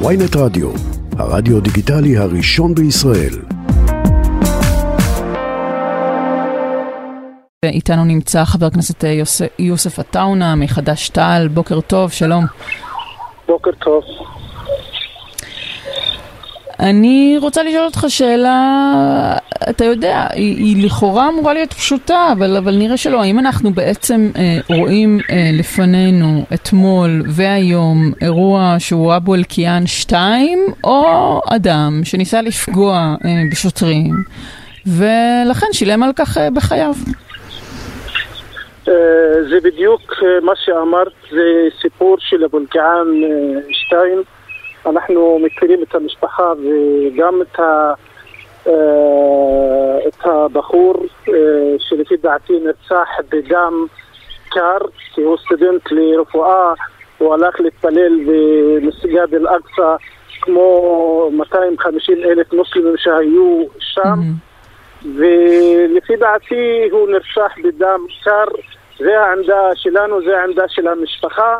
ויינט רדיו, הרדיו דיגיטלי הראשון בישראל. איתנו נמצא חבר הכנסת יוסף, יוסף עטאונה מחד"ש-תע"ל, בוקר טוב, שלום. בוקר טוב. אני רוצה לשאול אותך שאלה, אתה יודע, היא, היא לכאורה אמורה להיות פשוטה, אבל, אבל נראה שלא. האם אנחנו בעצם אה, רואים אה, לפנינו אתמול והיום אירוע שהוא אבו אלקיעאן 2, או אדם שניסה לפגוע אה, בשוטרים, ולכן שילם על כך אה, בחייו? אה, זה בדיוק אה, מה שאמרת, זה סיפור של אבו אלקיעאן 2. אנחנו מכירים את המשפחה וגם את, ה, אה, את הבחור אה, שלפי דעתי נרצח בדם קר, כי הוא סטודנט לרפואה, הוא הלך להתפלל במסגד אל-אקצא כמו 250 אלף מוסלמים שהיו שם, mm-hmm. ולפי דעתי הוא נרצח בדם קר, זה העמדה שלנו, זה העמדה של המשפחה.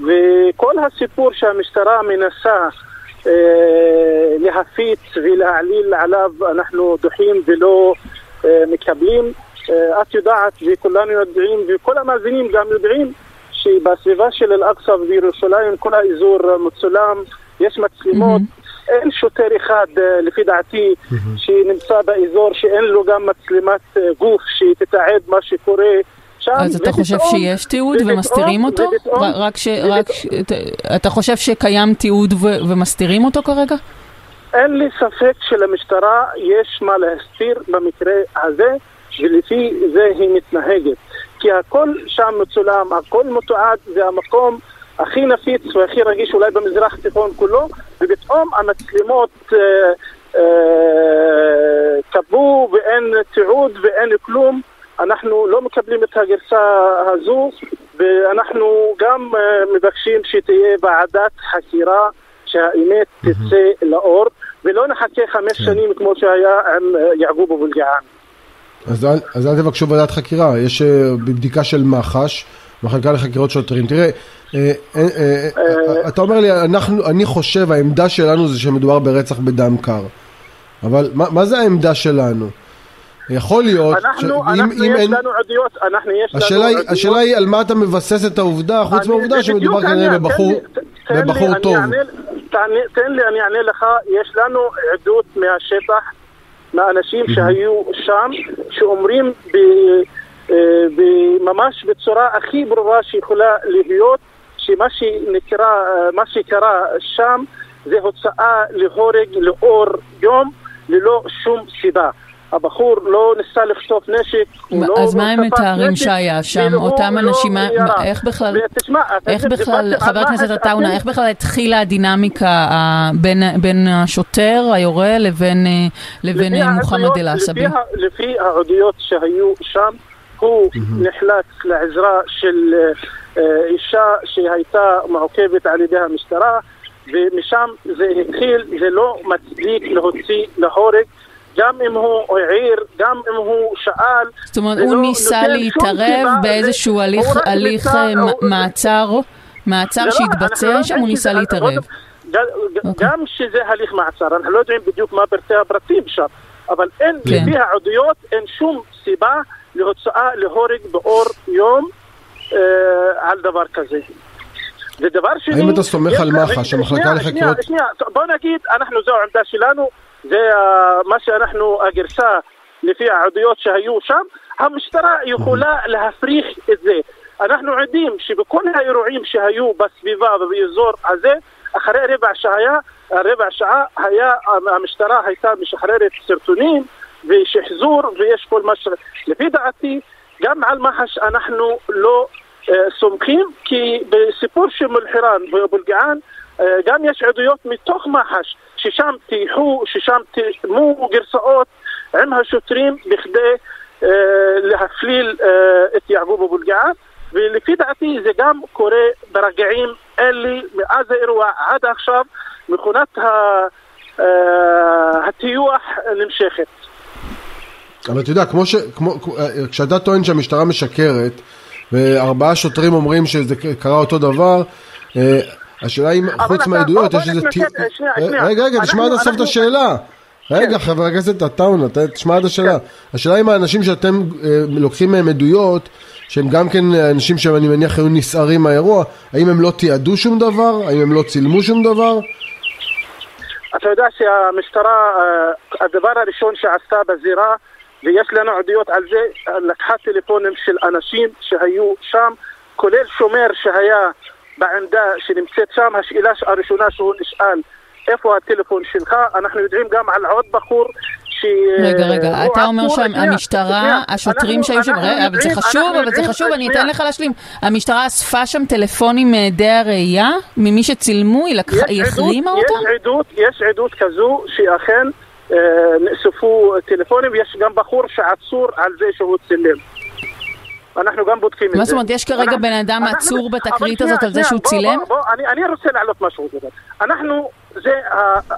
וכל הסיפור שהמשטרה מנסה אה, להפיץ ולהעליל עליו אנחנו דוחים ולא אה, מקבלים. אה, את יודעת וכולנו יודעים וכל המאזינים גם יודעים שבסביבה של אל-אקצא ובירושלים כל האזור מצולם, יש מצלמות mm-hmm. אין שוטר אחד, אה, לפי דעתי, mm-hmm. שנמצא באזור שאין לו גם מצלמת אה, גוף שתתעד מה שקורה שם. אז אתה חושב שיש תיעוד ומסתירים אותו? רק ש... אתה חושב שקיים תיעוד ומסתירים אותו כרגע? אין לי ספק שלמשטרה יש מה להסתיר במקרה הזה, ולפי זה היא מתנהגת. כי הכל שם מצולם, הכל מתועד, זה המקום הכי נפיץ והכי רגיש אולי במזרח התיכון כולו, ופתאום המצלמות אה, כבו ואין תיעוד ואין כלום. אנחנו לא מקבלים את הגרסה הזו ואנחנו גם uh, מבקשים שתהיה ועדת חקירה שהאמת. תצא לאור ולא נחכה חמש כן. שנים כמו שהיה עם uh, יעקוב אבו אלגעאן. אז אל, אז אל תבקשו ועדת חקירה, יש uh, בבדיקה של מח"ש, מחלקה לחקירות שוטרים. תראה, אתה אומר לי, אנחנו, אני חושב, העמדה שלנו זה שמדובר ברצח בדם קר. אבל מה, מה זה העמדה שלנו? יכול להיות, אנחנו, ש... אנחנו אם, אם יש אין... לנו עדויות, אנחנו יש השאלה לנו עדויות. השאלה היא על מה אתה מבסס את העובדה, חוץ מהעובדה שמדובר כנראה בבחור, תן בבחור לי, טוב. אענה, תן, תן לי, אני אענה לך, יש לנו עדות מהשטח, מהאנשים שהיו שם, שאומרים ב, אה, ב, ממש בצורה הכי ברורה שיכולה להיות, שמה שנקרא, מה שקרה שם זה הוצאה להורג לאור יום ללא שום סיבה. הבחור לא ניסה לחטוף נשק, הוא לא... אז מה הם מתארים שהיה שם? אותם לא אנשים, איך בכלל, איך בכלל, חבר הכנסת עטאונה, איך בכלל התחילה הדינמיקה בין השוטר, היורה, לבין אה, מוחמד אל-עסבי? לפי העדויות שהיו שם, הוא נחלץ לעזרה של אה, אישה שהייתה מעוכבת על ידי המשטרה, ומשם זה התחיל, זה לא מצדיק להוציא להורג גם אם הוא העיר, גם אם הוא שאל. זאת אומרת, הוא ניסה להתערב באיזשהו הליך, הליך אה, מעצר, מעצר שהתבצע שם, הוא ניסה להתערב. אוקיי. גם שזה הליך מעצר, אנחנו לא יודעים בדיוק מה פרטי הפרטים שם, אבל אין, כן. לפי העדויות, אין שום סיבה להוצאה להורג באור יום אה, על דבר כזה. ודבר שני... האם אתה סומך על מח"ש, המחלקה לחקירות? שנייה, שנייה, בוא נגיד, אנחנו, זו העמדה שלנו, זה מה שאנחנו, הגרסה לפי העדויות שהיו שם, המשטרה יכולה להפריך את זה. אנחנו עדים שבכל האירועים שהיו בסביבה ובאזור הזה, אחרי רבע שעה, רבע שעה היה, המשטרה הייתה משחררת סרטונים ושחזור ויש כל מה ש... לפי דעתי, גם על מח"ש אנחנו לא uh, סומכים, כי בסיפור של מולחירן ואבו אלקיעאן גם יש עדויות מתוך מח"ש ששם טייחו, ששם תאמו גרסאות עם השוטרים בכדי אה, להפליל אה, את יעקוב אבו אלגעאן ולפי דעתי זה גם קורה ברגעים אלה מאז האירוע עד עכשיו מכונת ה, אה, הטיוח נמשכת. אבל אתה יודע, כמו ש... כמו, אה, כשאתה טוען שהמשטרה משקרת וארבעה שוטרים אומרים שזה קרה אותו דבר, אה, השאלה אם חוץ מהעדויות יש איזה... אה. רגע, רגע, תשמע עד הסוף את השאלה. רגע, חבר הכנסת עטאונה, תשמע עד השאלה. השאלה אם האנשים שאתם אה, לוקחים מהם עדויות, שהם גם כן אנשים שאני מניח היו נסערים מהאירוע, האם הם לא תיעדו שום דבר? האם הם לא צילמו שום דבר? אתה יודע שהמשטרה, אה, הדבר הראשון שעשתה בזירה, ויש לנו עדויות על זה, לקחה טלפונים של אנשים שהיו שם, כולל שומר שהיה בעמדה שנמצאת שם, השאלה הראשונה שהוא נשאל, איפה הטלפון שלך? אנחנו יודעים גם על עוד בחור ש... רגע, רגע, אתה אומר שהמשטרה. השוטרים שהיו שם, רגע, אבל זה חשוב, אבל זה חשוב, אני. אתן לך להשלים. המשטרה אספה שם טלפונים מעדי הראייה, ממי שצילמו, היא עדות- אותם? יש עדות, יש עדות כזו שאכן אה, נאספו טלפונים, יש גם בחור שעצור על זה שהוא צילם. אנחנו גם בודקים את זה. מה זאת אומרת, יש כרגע בן אדם עצור בתקרית הזאת על זה שהוא צילם? אני, רוצה להעלות משהו. אנחנו, זה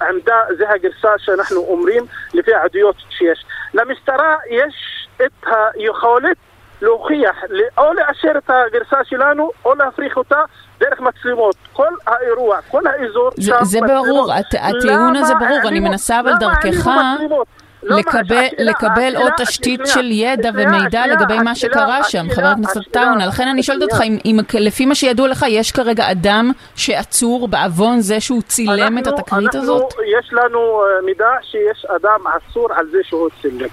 העמדה, זה הגרסה שאנחנו אומרים לפי העדויות שיש. למשטרה יש את היכולת להוכיח, או לאשר את הגרסה שלנו, או להפריך אותה דרך מצלמות. כל האירוע, כל האזור, זה- שם זה מצלמות. ברור, הט- הטיעון למה הזה ברור, אני מנסה אבל למה דרכך העלימו לא, מה, לקבל, השאלה- עוד תשתית של ידע ומידע לגבי מה שקרה שם, חבר הכנסת טאונה. לכן אני שואלת אותך, אם, אם לפי מה שידוע לך, יש כרגע אדם שעצור בעוון זה שהוא צילם את התקרית אנחנו- הזאת? יש לנו אה, מידע שיש אדם עצור על זה שהוא צילם.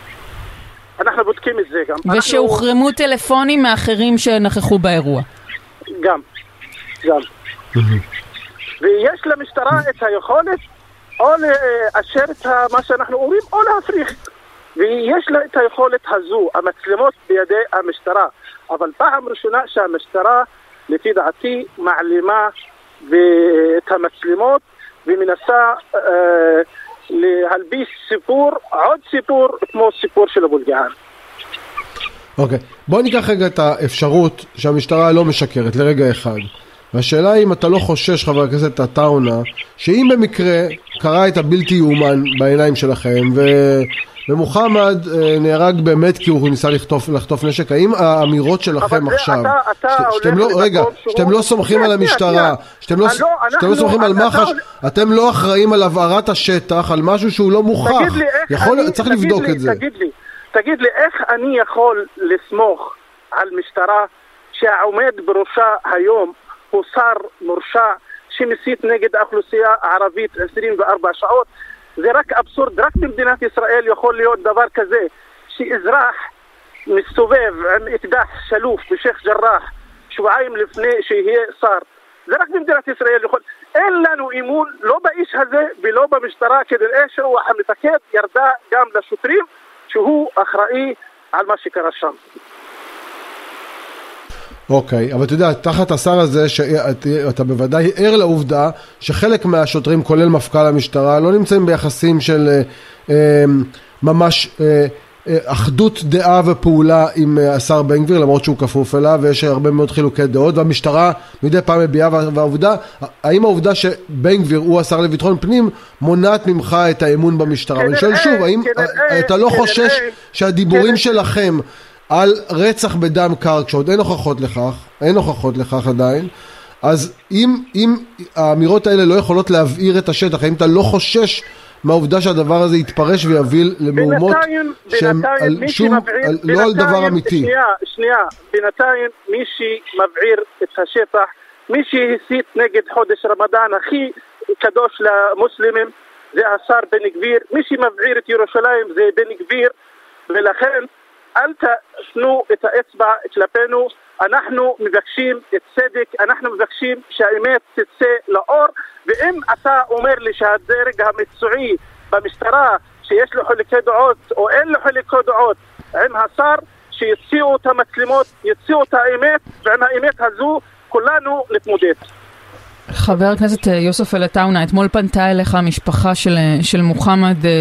אנחנו בודקים את זה גם. אנחנו- ושהוחרמו טלפונים מאחרים שנכחו באירוע. גם, גם. ויש למשטרה את היכולת או לאשר את מה שאנחנו אומרים או להפריך. ויש לה את היכולת הזו, המצלמות בידי המשטרה. אבל פעם ראשונה שהמשטרה, לפי דעתי, מעלימה את המצלמות ומנסה אה, להלביש סיפור, עוד סיפור כמו סיפור של אבו אלקיעאן. אוקיי, בוא ניקח רגע את האפשרות שהמשטרה לא משקרת לרגע אחד. והשאלה היא אם אתה לא חושש, חבר הכנסת עטאונה, שאם במקרה קרה את הבלתי יאומן בעיניים שלכם, ו... ומוחמד אה, נהרג באמת כי הוא ניסה לחטוף, לחטוף נשק, האם האמירות שלכם עכשיו, אתה- אתה שאתם לא, רגע, שאתם לא סומכים על המשטרה. שאתם לא, לא, שאתם לא סומכים על מח"ש, אתם לא אחראים על הבערת השטח, על משהו שהוא לא מוכח, תגיד לי איך יכול, אני, צריך תגיד לבדוק לי, את זה. תגיד לי, תגיד לי, איך אני יכול לסמוך על משטרה שהעומד בראשה היום הוא שר מורשע שמסית נגד האוכלוסייה הערבית 24 שעות? זה רק אבסורד, רק במדינת ישראל יכול להיות דבר כזה, שאזרח מסתובב עם אקדח שלוף בשייח' ג'ראח שבועיים לפני שיהיה שר. זה רק במדינת ישראל יכול... אין לנו אמון לא באיש הזה ולא במשטרה, כנראה שהוא המפקד ירדה גם לשוטרים שהוא אחראי על מה שקרה שם. אוקיי, אבל אתה יודע, תחת השר הזה, שאתה בוודאי ער לעובדה שחלק מהשוטרים, כולל מפכ"ל המשטרה, לא נמצאים ביחסים של אה, אה, ממש אה, אה, אחדות דעה ופעולה עם אה, השר בן גביר, למרות שהוא כפוף אליו, ויש הרבה מאוד חילוקי דעות, והמשטרה מדי פעם מביעה, וה- והעובדה, האם העובדה שבן גביר הוא השר לביטחון פנים, מונעת ממך את האמון במשטרה? ואני שואל שוב, האם אתה לא חושש שהדיבורים. שלכם על רצח בדם קר, כשעוד אין הוכחות לכך, אין הוכחות לכך עדיין, אז אם, אם האמירות האלה לא יכולות להבעיר את השטח, האם אתה לא חושש מהעובדה שהדבר הזה יתפרש ויביא למהומות בינתיים, על שום, על, לא על דבר אמיתי? שנייה, שנייה, בינתיים מי שמבעיר את השטח, מי שהסית נגד חודש רמדאן הכי קדוש למוסלמים זה השר בן גביר, מי שמבעיר את ירושלים זה בן גביר ולכן אל תפנו את האצבע כלפינו, אנחנו מבקשים את צדק, אנחנו מבקשים שהאמת תצא לאור ואם אתה אומר לי שהדרג המקצועי במשטרה שיש לו חילוקי דעות או אין לו חילוקי דעות עם השר שיוציאו את המצלמות, יוציאו את האמת ועם האמת הזו כולנו נתמודד. חבר הכנסת אה, יוסף אלעטאונה, אתמול פנתה אליך המשפחה של, אה, של מוחמד אה, אה,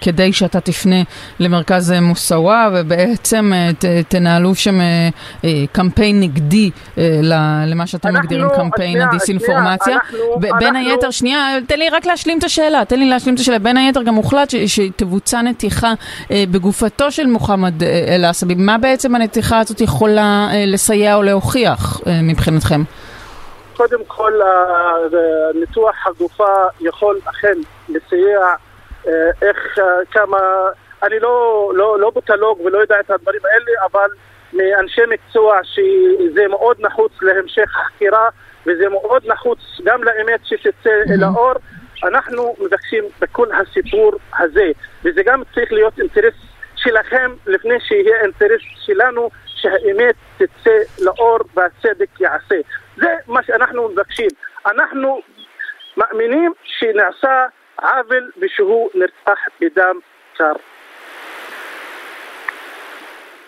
כדי שאתה תפנה למרכז מוסאווה ובעצם אה, ת, תנהלו שם אה, אה, קמפיין נגדי אה, למה שאתם אנחנו- מגדירים קמפיין הדיסאינפורמציה. בין אנחנו- היתר, שנייה, תן לי רק להשלים את השאלה, תן לי להשלים את השאלה. בין היתר גם הוחלט ש- שתבוצע נתיחה אה, בגופתו של מוחמד אה, אל-עסבי. מה בעצם הנתיחה הזאת יכולה אה, לסייע או להוכיח אה, מבחינתכם? קודם כל ניתוח הגופה יכול אכן לסייע איך כמה, אני לא, לא, לא בוטולוג ולא יודע את הדברים האלה, אבל מאנשי מקצוע שזה מאוד נחוץ להמשך החקירה וזה מאוד נחוץ גם לאמת שתצא. אל האור. אנחנו מבקשים בכל הסיפור הזה, וזה גם צריך להיות אינטרס שלכם לפני שיהיה אינטרס שלנו שהאמת תצא לאור והצדק יעשה. זה מה שאנחנו מבקשים. אנחנו מאמינים שנעשה עוול ושהוא נרצח בדם קר.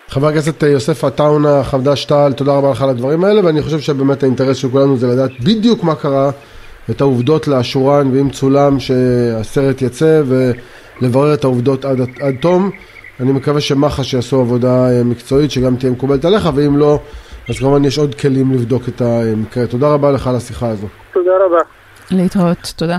חבר הכנסת יוסף עטאונה, חמדש טל, תודה רבה לך על הדברים האלה, ואני חושב שבאמת האינטרס של כולנו זה לדעת בדיוק מה קרה, את העובדות לאשורן, ואם צולם שהסרט יצא, ולברר את העובדות עד, עד תום. אני מקווה שמח"ש יעשו עבודה אה, מקצועית שגם תהיה מקובלת עליך, ואם לא, אז כמובן יש עוד כלים לבדוק את המקרה. תודה רבה לך על השיחה הזו. תודה רבה. להתראות, תודה.